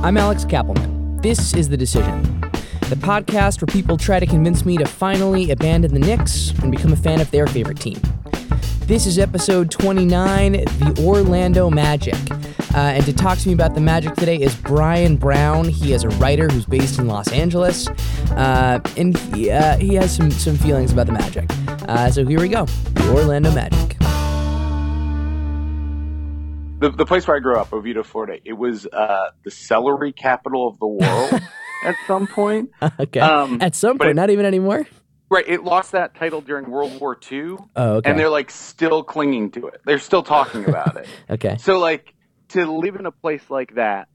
I'm Alex Kapelman. This is The Decision, the podcast where people try to convince me to finally abandon the Knicks and become a fan of their favorite team. This is episode 29, The Orlando Magic. Uh, and to talk to me about the Magic today is Brian Brown. He is a writer who's based in Los Angeles, uh, and he, uh, he has some, some feelings about the Magic. Uh, so here we go The Orlando Magic. The, the place where I grew up, Oviedo, Florida, it was uh, the celery capital of the world at some point. okay. Um, At some point, it- not even anymore. Right, it lost that title during World War II, Oh, okay. and they're like still clinging to it. They're still talking about it. okay. So like to live in a place like that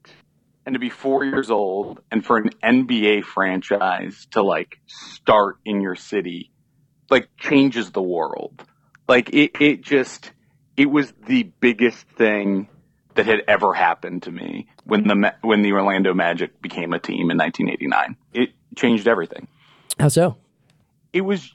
and to be 4 years old and for an NBA franchise to like start in your city like changes the world. Like it it just it was the biggest thing that had ever happened to me when the when the Orlando Magic became a team in 1989. It changed everything How so? it was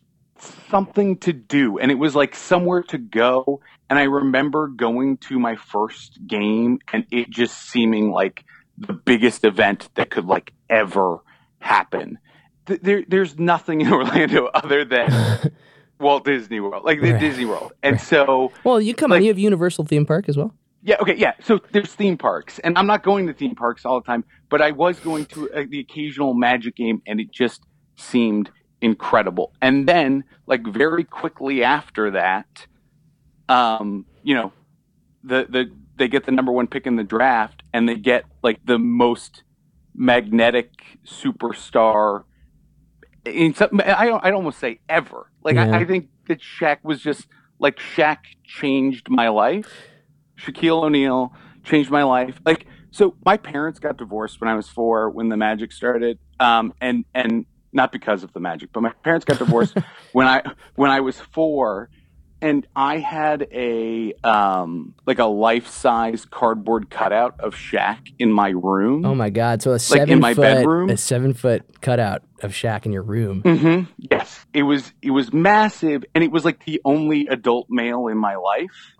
something to do and it was like somewhere to go and i remember going to my first game and it just seeming like the biggest event that could like ever happen there, there's nothing in orlando other than walt disney world like the Right. disney world and so Well, you come on. You have Universal Theme Park as well. yeah, okay, yeah. So there's theme parks, and I'm not going to theme parks all the time, but I was going to uh, the occasional Magic game, and it just seemed incredible. And then, like very quickly after that, um, you know, the the they get the number one pick in the draft, and they get like the most magnetic superstar. In some, I don't, I'd almost say ever. Like Yeah. I, I think that Shaq was just like Shaq changed my life. Shaquille O'Neal changed my life. Like, so my parents got divorced when I was four when the Magic started, um, and and not because of the Magic, but my parents got divorced when I when I was four, and I had a um, like a life size cardboard cutout of Shaq in my room. Oh my God! So a seven in seven my foot, bedroom? a seven foot cutout of Shaq in your room. hmm Yes, it was it was massive, and it was like the only adult male in my life.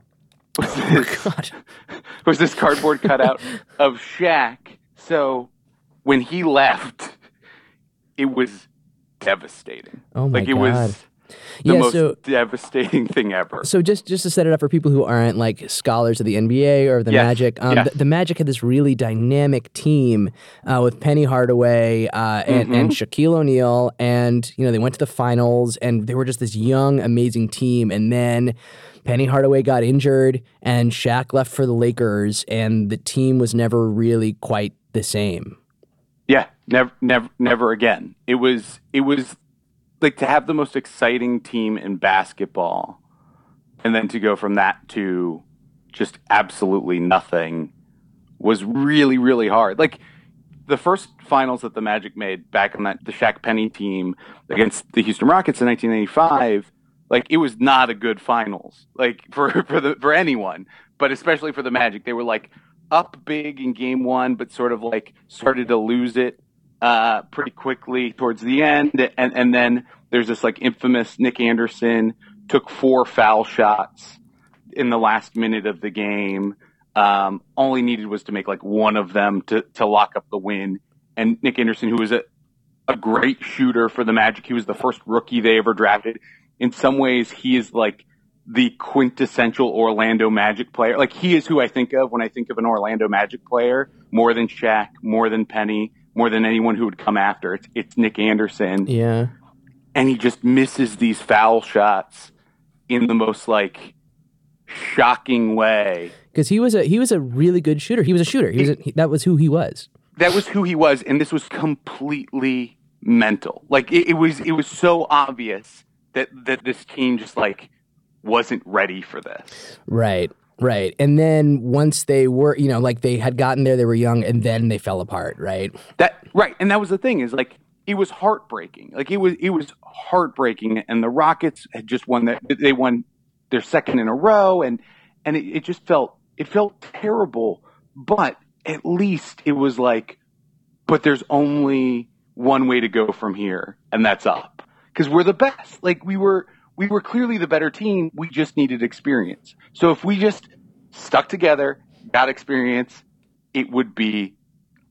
Was this, God. was this cardboard cutout of Shaq? So when he left, it was devastating. Oh my like it God. was the Yeah, most so- devastating thing ever. So just just to set it up for people who aren't like scholars of the NBA or the Yes, Magic, um, yes. the, the Magic had this really dynamic team uh, with Penny Hardaway uh, and, Mm-hmm. and Shaquille O'Neal, and you know they went to the finals, and they were just this young, amazing team. And then Penny Hardaway got injured, and Shaq left for the Lakers, and the team was never really quite the same. Yeah, never, never, never again. It was, it was like to have the most exciting team in basketball, and then to go from that to just absolutely nothing was really, really hard. Like the first finals that the Magic made back on that the Shaq Penny team against the Houston Rockets in 1985, like it was not a good finals. Like for for the for anyone, but especially for the Magic, they were like up big in game one, but sort of like started to lose it uh, pretty quickly towards the end. And, and then there's this like infamous Nick Anderson took four foul shots in the last minute of the game. Um, he needed was to make like one of them to, to lock up the win. And Nick Anderson, who was a, a great shooter for the Magic, he was the first rookie they ever drafted. In some ways, he is like the quintessential Orlando Magic player. Like he is who I think of when I think of an Orlando Magic player, more than Shaq, more than Penny, more than anyone who would come after. It's it's Nick Anderson, Yeah. and he just misses these foul shots in the most like shocking way. Because he was a he was a really good shooter. He was a shooter. He was a, he, that was who he was. That was who he was, and this was completely mental. Like it, it was it was so obvious that that this team just like wasn't ready for this. Right. Right. And then once they were, you know, like they had gotten there, they were young, and then they fell apart. Right. That right, and that was the thing is like it was heartbreaking. Like it was it was heartbreaking, and the Rockets had just won that they won their second in a row, and and it, it just felt it felt terrible. But at least it was like, but there's only one way to go from here, and that's up because we're the best. Like we were we were clearly the better team. We just needed experience. So if we just stuck together, got experience, it would be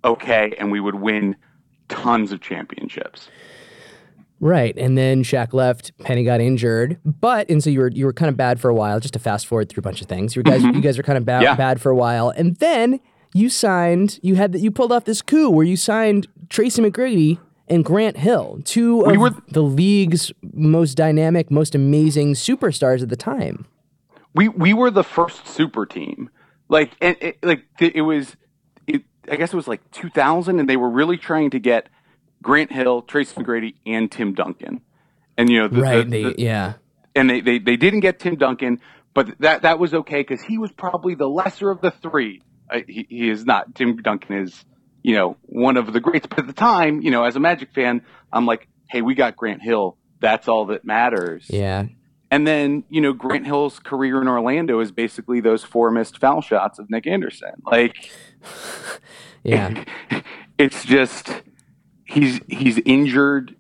okay, and we would win tons of championships. Right, and then Shaq left. Penny got injured, but and so you were you were kind of bad for a while. Just to fast forward through a bunch of things, you guys mm-hmm. you guys were kind of bad Yeah. bad for a while, and then you signed. You had you pulled off this coup where you signed Tracy McGrady and Grant Hill, two of were- the league's most dynamic, most amazing superstars at the time. we we were the first super team. Like it, it like th- it was, it, I guess it was like 2000, and they were really trying to get Grant Hill, Tracy McGrady, and Tim Duncan. And you know, the, Right? the- they, yeah. and they, they they didn't get Tim Duncan, but that that was okay because he was probably the lesser of the three. Uh, he, he is not. Tim Duncan is, you know, one of the greats. But at the time, you know, as a Magic fan, I'm like, hey, we got Grant Hill. That's all that matters. Yeah. And then, you know, Grant Hill's career in Orlando is basically those four missed foul shots of Nick Anderson. Like, Yeah. it's just he's he's injured.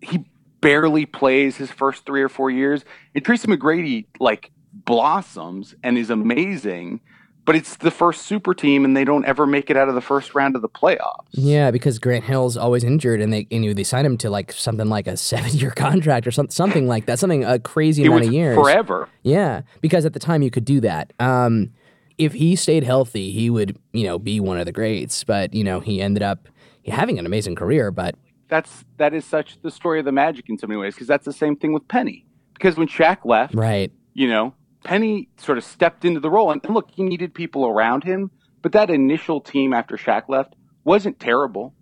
He barely plays his first three or four years. And Tracy McGrady like blossoms and is amazing, but it's the first super team, and they don't ever make it out of the first round of the playoffs. Yeah, because Grant Hill's always injured, and they and you, they signed him to like something like a seven-year contract or something, something like that, something a crazy It amount of years. forever. Yeah, because at the time you could do that. Um, if he stayed healthy, he would, you know, be one of the greats. But you know, he ended up having an amazing career. But That's that is such the story of the Magic in so many ways because that's the same thing with Penny. Because when Shaq left, right, you know, Penny sort of stepped into the role. And, and look, he needed people around him, but that initial team after Shaq left wasn't terrible.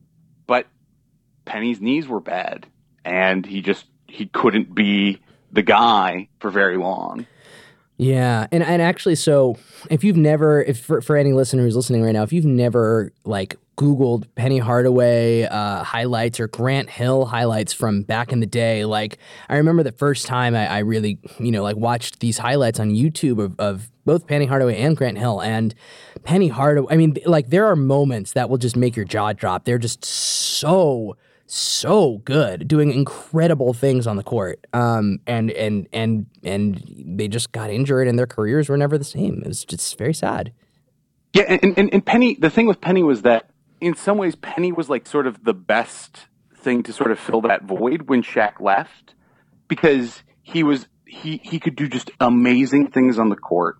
But Penny's knees were bad, and he just he couldn't be the guy for very long. Yeah, and and actually, so if you've never, if for, for any listener who's listening right now, if you've never like Googled Penny Hardaway uh, highlights or Grant Hill highlights from back in the day. Like, I remember the first time I, I really, you know, like watched these highlights on YouTube of, of both Penny Hardaway and Grant Hill. And Penny Hardaway, I mean, like, there are moments that will just make your jaw drop. They're just so, so good, doing incredible things on the court. Um, and, and, and, and they just got injured and their careers were never the same. It was just very sad. Yeah, and, and, and Penny, the thing with Penny was that in some ways, Penny was like sort of the best thing to sort of fill that void when Shaq left because he was he he could do just amazing things on the court.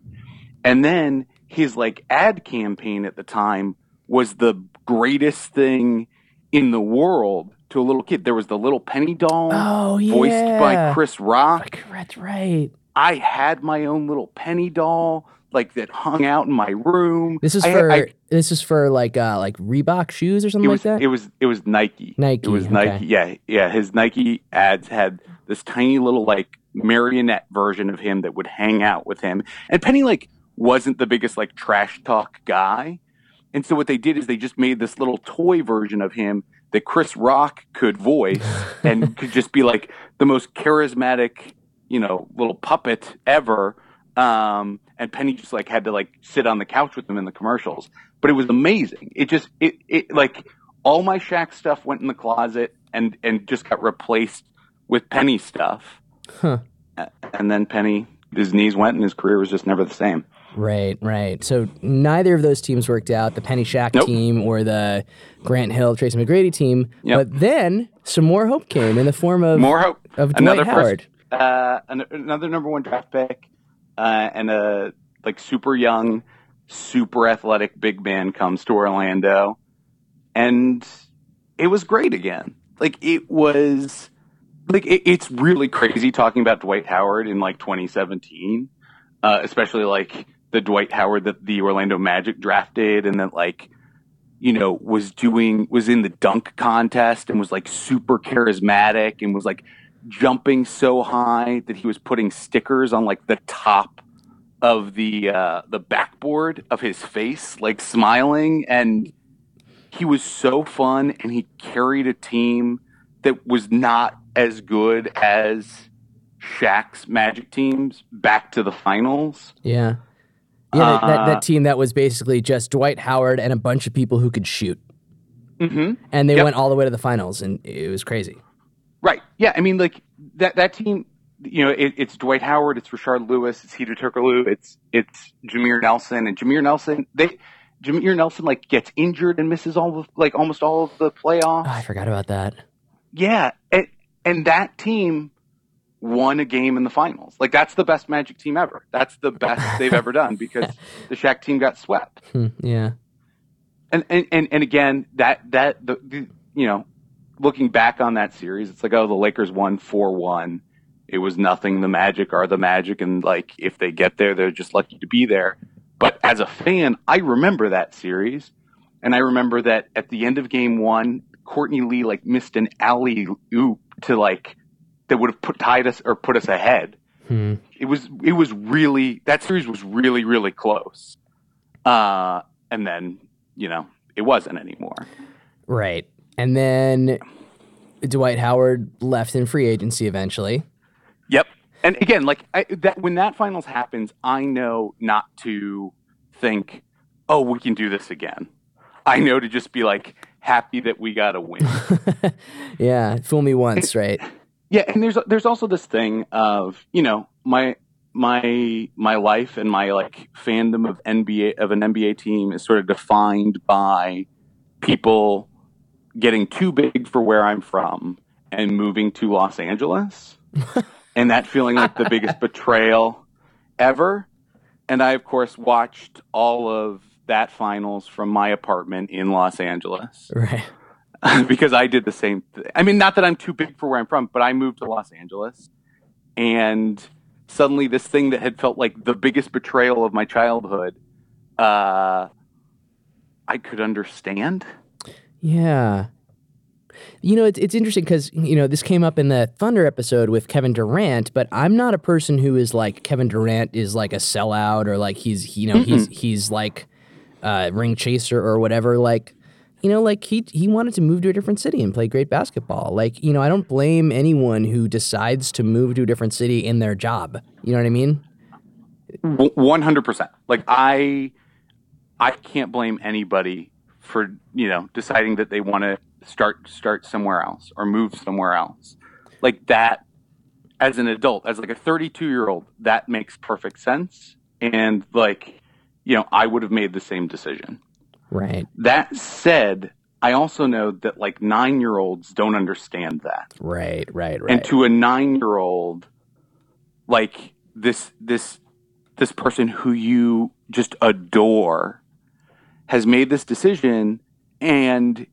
And then his like ad campaign at the time was the greatest thing in the world to a little kid. There was the little Penny doll Oh, voiced by Chris Rock. That's right. I had my own little Penny doll like that hung out in my room. This is I- for I- this is for like uh like Reebok shoes or something it like that. it was it was Nike. Nike, It was okay. Nike. Yeah, yeah. His Nike ads had this tiny little like marionette version of him that would hang out with him. And Penny like wasn't the biggest like trash talk guy. And so what they did is they just made this little toy version of him that Chris Rock could voice and could just be like the most charismatic, you know, little puppet ever. Um, and Penny just like had to like sit on the couch with him in the commercials. But it was amazing. It just it it like all my Shaq stuff went in the closet and and just got replaced with Penny stuff. Huh. And then Penny his knees went and his career was just never the same. Right, right. So neither of those teams worked out, the Penny Shaq Nope. team or the Grant Hill, Tracy McGrady team. Yep. But then some more hope came in the form of More hope. of Dwight another Howard. First, uh, an- another number one draft pick, uh, and a like super young, super athletic big man comes to Orlando, and it was great again. Like it was, like it, it's really crazy talking about Dwight Howard in like 2017, uh, especially like the Dwight Howard that the Orlando Magic drafted, and that like you know, was doing, was in the dunk contest and was like super charismatic and was like jumping so high that he was putting stickers on like the top of the, uh, the backboard of his face, like smiling. And he was so fun and he carried a team that was not as good as Shaq's Magic teams back to the finals. Yeah. Yeah, that, that, Uh, that team that was basically just Dwight Howard and a bunch of people who could shoot. Mm-hmm. And they Yep. went all the way to the finals, and it was crazy. Right. Yeah. I mean, like that that team. You know, it, it's Dwight Howard, it's Rashard Lewis, it's Hedo Turkoglu, it's it's Jameer Nelson, and Jameer Nelson. They Jameer Nelson like gets injured and misses all of like almost all of the playoffs. Oh, I forgot about that. Yeah, and, and that team won a game in the finals. Like that's the best Magic team ever. That's the best they've ever done because the Shaq team got swept. Hmm, yeah. And and and, and again, that that the, the you know, looking back on that series, it's like oh, the Lakers won four one. It was nothing. The Magic are the Magic, and like if they get there, they're just lucky to be there. But as a fan, I remember that series, and I remember that at the end of Game One, Courtney Lee like missed an alley oop to like that would have put tied us or put us ahead. Hmm. It was it was really that series was really really close. Uh, and then you know it wasn't anymore. Right. And then Dwight Howard left in free agency eventually. Yep. And again, like I, that when that finals happens, I know not to think, "Oh, we can do this again." I know to just be like happy that we got a win. yeah, fool me once, right? Yeah, and there's there's also this thing of you know my my my life and my like fandom of NBA of an NBA team is sort of defined by people getting too big for where I'm from and moving to Los Angeles, and that feeling like the biggest betrayal ever. And I of course watched all of that finals from my apartment in Los Angeles. Right. because I did the same thing. I mean, not that I'm too big for where I'm from, but I moved to Los Angeles and suddenly this thing that had felt like the biggest betrayal of my childhood, uh, I could understand. Yeah. You know, it's, it's interesting because, you know, this came up in the Thunder episode with Kevin Durant, but I'm not a person who is like Kevin Durant is like a sellout or like he's, you know, Mm-mm. he's, he's like a ring chaser or whatever. Like, you know, like he he wanted to move to a different city and play great basketball. Like, you know, I don't blame anyone who decides to move to a different city in their job. You know what I mean? One hundred percent. Like I, I can't blame anybody for you know deciding that they want to start start somewhere else or move somewhere else. Like that, as an adult, as like a thirty-two year old, that makes perfect sense. And like, you know, I would have made the same decision. Right. That said, I also know that like nine year olds don't understand that. Right. Right. Right. And to a nine year old, like this this this person who you just adore has made this decision and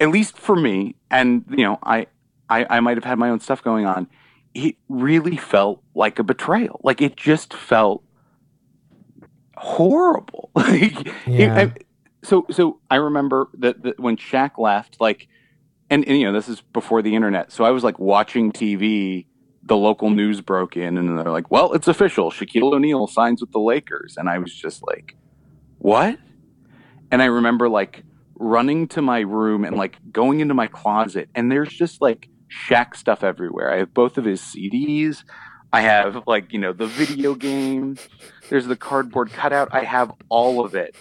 at least for me, and you know, I I, I might have had my own stuff going on, it really felt like a betrayal. Like it just felt horrible. like Yeah. it, so so I remember that, that when Shaq left, like, and, and you know this is before the internet, so I was like watching TV. The local news broke in, and they're like, "Well, it's official. Shaquille O'Neal signs with the Lakers," and I was just like, "What?" And I remember like running to my room and like going into my closet, and there's just like Shaq stuff everywhere. I have both of his CDs. I have like you know the video game. There's the cardboard cutout. I have all of it,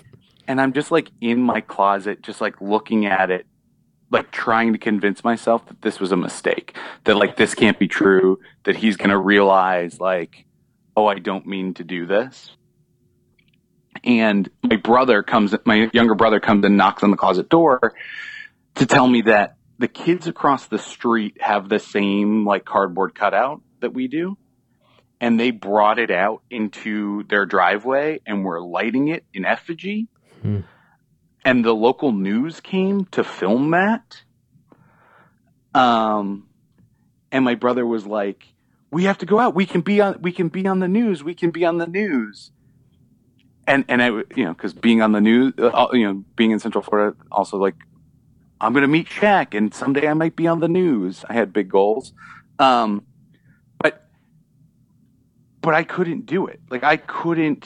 and I'm just like in my closet, just like looking at it, like trying to convince myself that this was a mistake. That like this can't be true. That he's gonna realize like, oh, I don't mean to do this. And my brother comes, my younger brother comes and knocks on the closet door to tell me that the kids across the street have the same like cardboard cutout that we do and they brought it out into their driveway and were lighting it in effigy. And the local news came to film that. Um, and my brother was like, "We have to go out. We can be on. We can be on the news. We can be on the news." And and I, you know, because being on the news, uh, you know, being in Central Florida, also like, I'm gonna meet Shaq, and someday I might be on the news. I had big goals. Um, but but I couldn't do it. Like I couldn't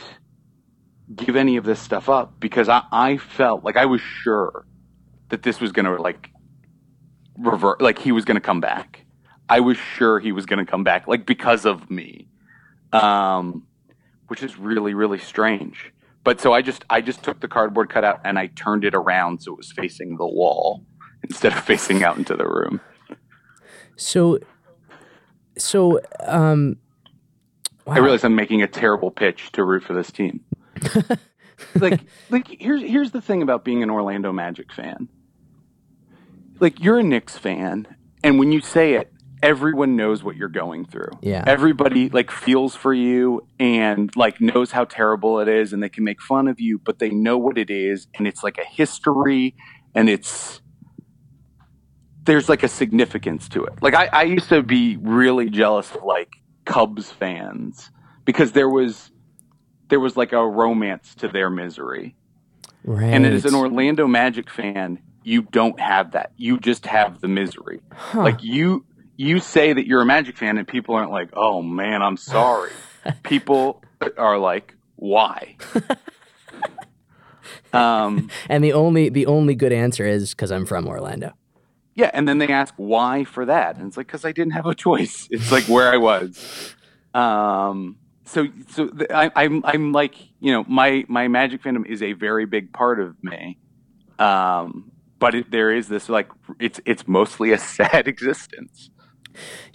give any of this stuff up because I, I felt like I was sure that this was gonna like revert like he was gonna come back. I was sure he was gonna come back, like because of me. Um which is really, really strange. But so I just I just took the cardboard cutout and I turned it around so it was facing the wall instead of facing out into the room. So, so, um, wow. I realize I'm making a terrible pitch to root for this team. like like here's here's the thing about being an Orlando Magic fan. Like you're a Knicks fan, and when you say it, everyone knows what you're going through. Yeah. Everybody like feels for you and like knows how terrible it is and they can make fun of you, but they know what it is and it's like a history and it's there's like a significance to it. Like I, I used to be really jealous of like Cubs fans because there was there was like a romance to their misery. Right. And as an Orlando Magic fan, you don't have that. You just have the misery. Like you you say that you're a Magic fan and people aren't like, "Oh man, I'm sorry." people are like, "Why?" um and the only the only good answer is because I'm from Orlando. yeah, and then they ask why for that. And it's like cuz I didn't have a choice. It's like where I was. Um so so I, I'm I'm like you know my my Magic fandom is a very big part of me, um, but it, there is this like it's it's mostly a sad existence.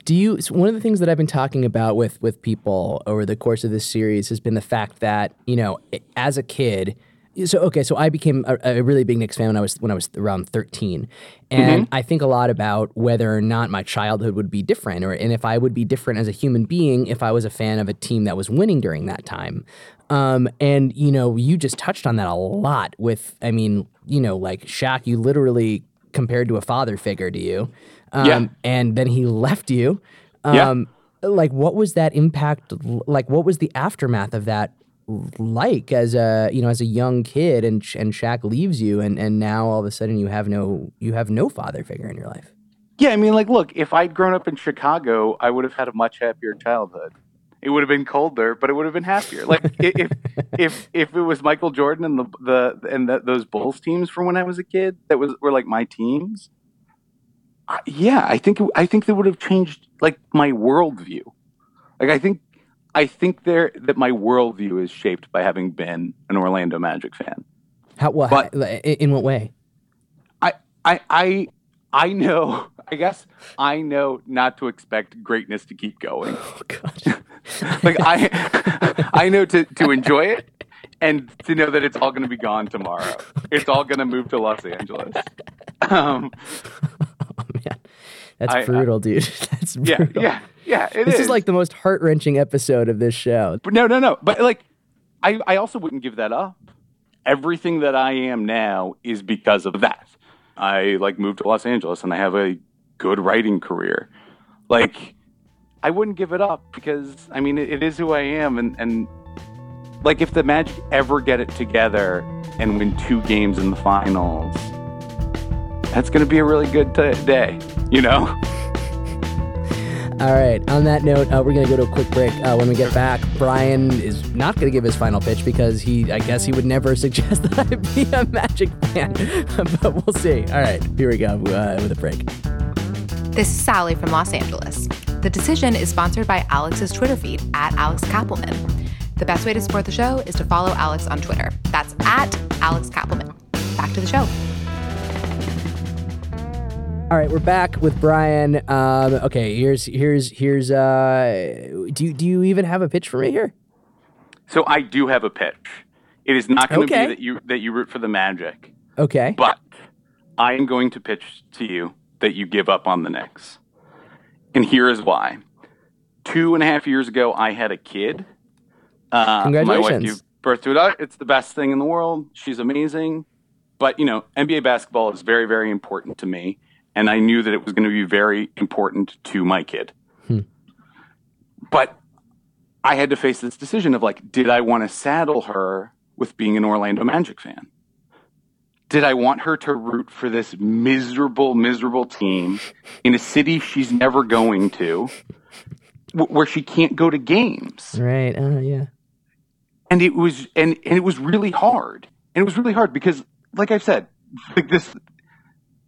Do you? So one of the things that I've been talking about with with people over the course of this series has been the fact that you know, as a kid. So okay, so I became a, a really big Knicks fan when I was when I was around thirteen, and I think a lot about whether or not my childhood would be different, or and if I would be different as a human being if I was a fan of a team that was winning during that time. Um, and you know, you just touched on that a lot. With I mean, you know, like Shaq, you literally compared to a father figure to you. Um, Yeah. and then he left you. Yeah. Um, like, what was that impact? Like, what was the aftermath of that like as a you know as a young kid and and Shaq leaves you and and now all of a sudden you have no you have no father figure in your life. Yeah, I mean, like, look, if I'd grown up in Chicago, I would have had a much happier childhood. It would have been colder, but it would have been happier. Like if if if it was Michael Jordan and the the and the, those Bulls teams from when I was a kid that was were like my teams, I, yeah, I think I think that would have changed like my worldview. Like I think I think there that my worldview is shaped by having been an Orlando Magic fan. How what But- in, what way? I I I I know. I guess I know not to expect greatness to keep going. Oh gosh. Like I I know to to enjoy it and to know that it's all going to be gone tomorrow. It's all going to move to Los Angeles. Um, oh man, that's I- I- brutal, dude. That's brutal. yeah, yeah. Yeah, it This is like the most heart wrenching episode of this show. But no, no, no. But like, I, I also wouldn't give that up. Everything that I am now is because of that. I like moved to Los Angeles and I have a good writing career. Like, I wouldn't give it up because I mean it, it is who I am, and and like if the Magic ever get it together and win two games in the finals, that's going to be a really good t- day, you know. All right. On that note, uh, we're going to go to a quick break. Uh, when we get back, Brian is not going to give his final pitch because he, I guess, he would never suggest that I be a Magic fan. but we'll see. All right. Here we go uh, with a break. This is Sally from Los Angeles. The decision is sponsored by Alex's Twitter feed at Alex Kapelman. The best way to support the show is to follow Alex on Twitter. That's at Alex Kapelman. Back to the show. All right, we're back with Brian. Um, okay, here's here's here's. Uh, do you do you even have a pitch for me here? So I do have a pitch. It is not going to Okay. be that you that you root for the Magic. Okay. But I am going to pitch to you that you give up on the Knicks. And here is why. Two and a half years ago, I had a kid. Uh, My wife gave birth to a daughter. It's the best thing in the world. She's amazing. But, you know, NBA basketball is very, very important to me. And I knew that it was going to be very important to my kid. Hmm. But I had to face this decision of like, did I want to saddle her with being an Orlando Magic fan? did I want her to root for this miserable, miserable team in a city she's never going to, wh- where she can't go to games? right. Uh, yeah. And it was, and, and it was really hard. And it was really hard because, like I've said, like this,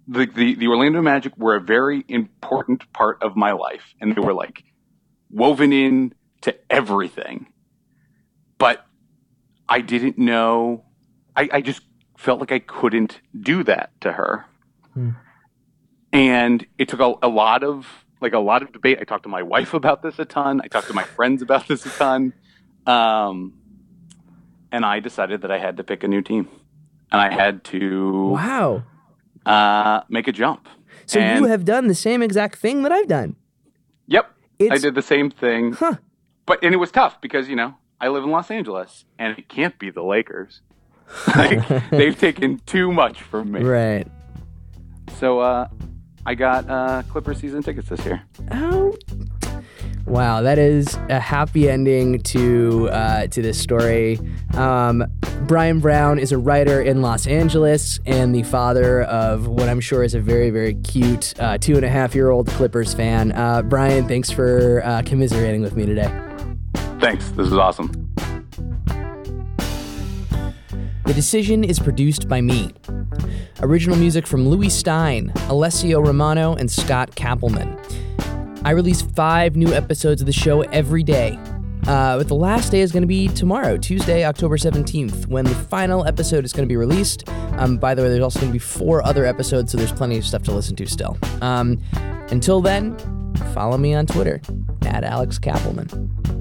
the, the, the Orlando Magic were a very important part of my life, and they were like woven in to everything. But I didn't know. I, I just felt like I couldn't do that to her. Hmm. And it took a, a lot of like a lot of debate. I talked to my wife about this a ton. I talked to my friends about this a ton. Um, and I decided that I had to pick a new team, and I had to Wow. Uh, make a jump. So And- you have done the same exact thing that I've done. Yep, I did the same thing. Huh. But and it was tough because you know I live in Los Angeles, and it can't be the Lakers. like, they've taken too much from me. Right. So uh, I got uh, Clippers season tickets this year. Oh. Wow, that is a happy ending to uh, to this story. Um, Brian Brown is a writer in Los Angeles and the father of what I'm sure is a very very cute uh, two and a half year old Clippers fan. Uh, Brian, thanks for uh, commiserating with me today. Thanks. This is awesome. The Decision is produced by me. Original music from Louis Stein, Alessio Romano, and Scott Kapelman. I release five new episodes of the show every day. Uh, but the last day is going to be tomorrow, Tuesday, October 17th, when the final episode is going to be released. Um, by the way, there's also going to be four other episodes, so there's plenty of stuff to listen to still. Um, until then, follow me on Twitter at Alex Kapelman.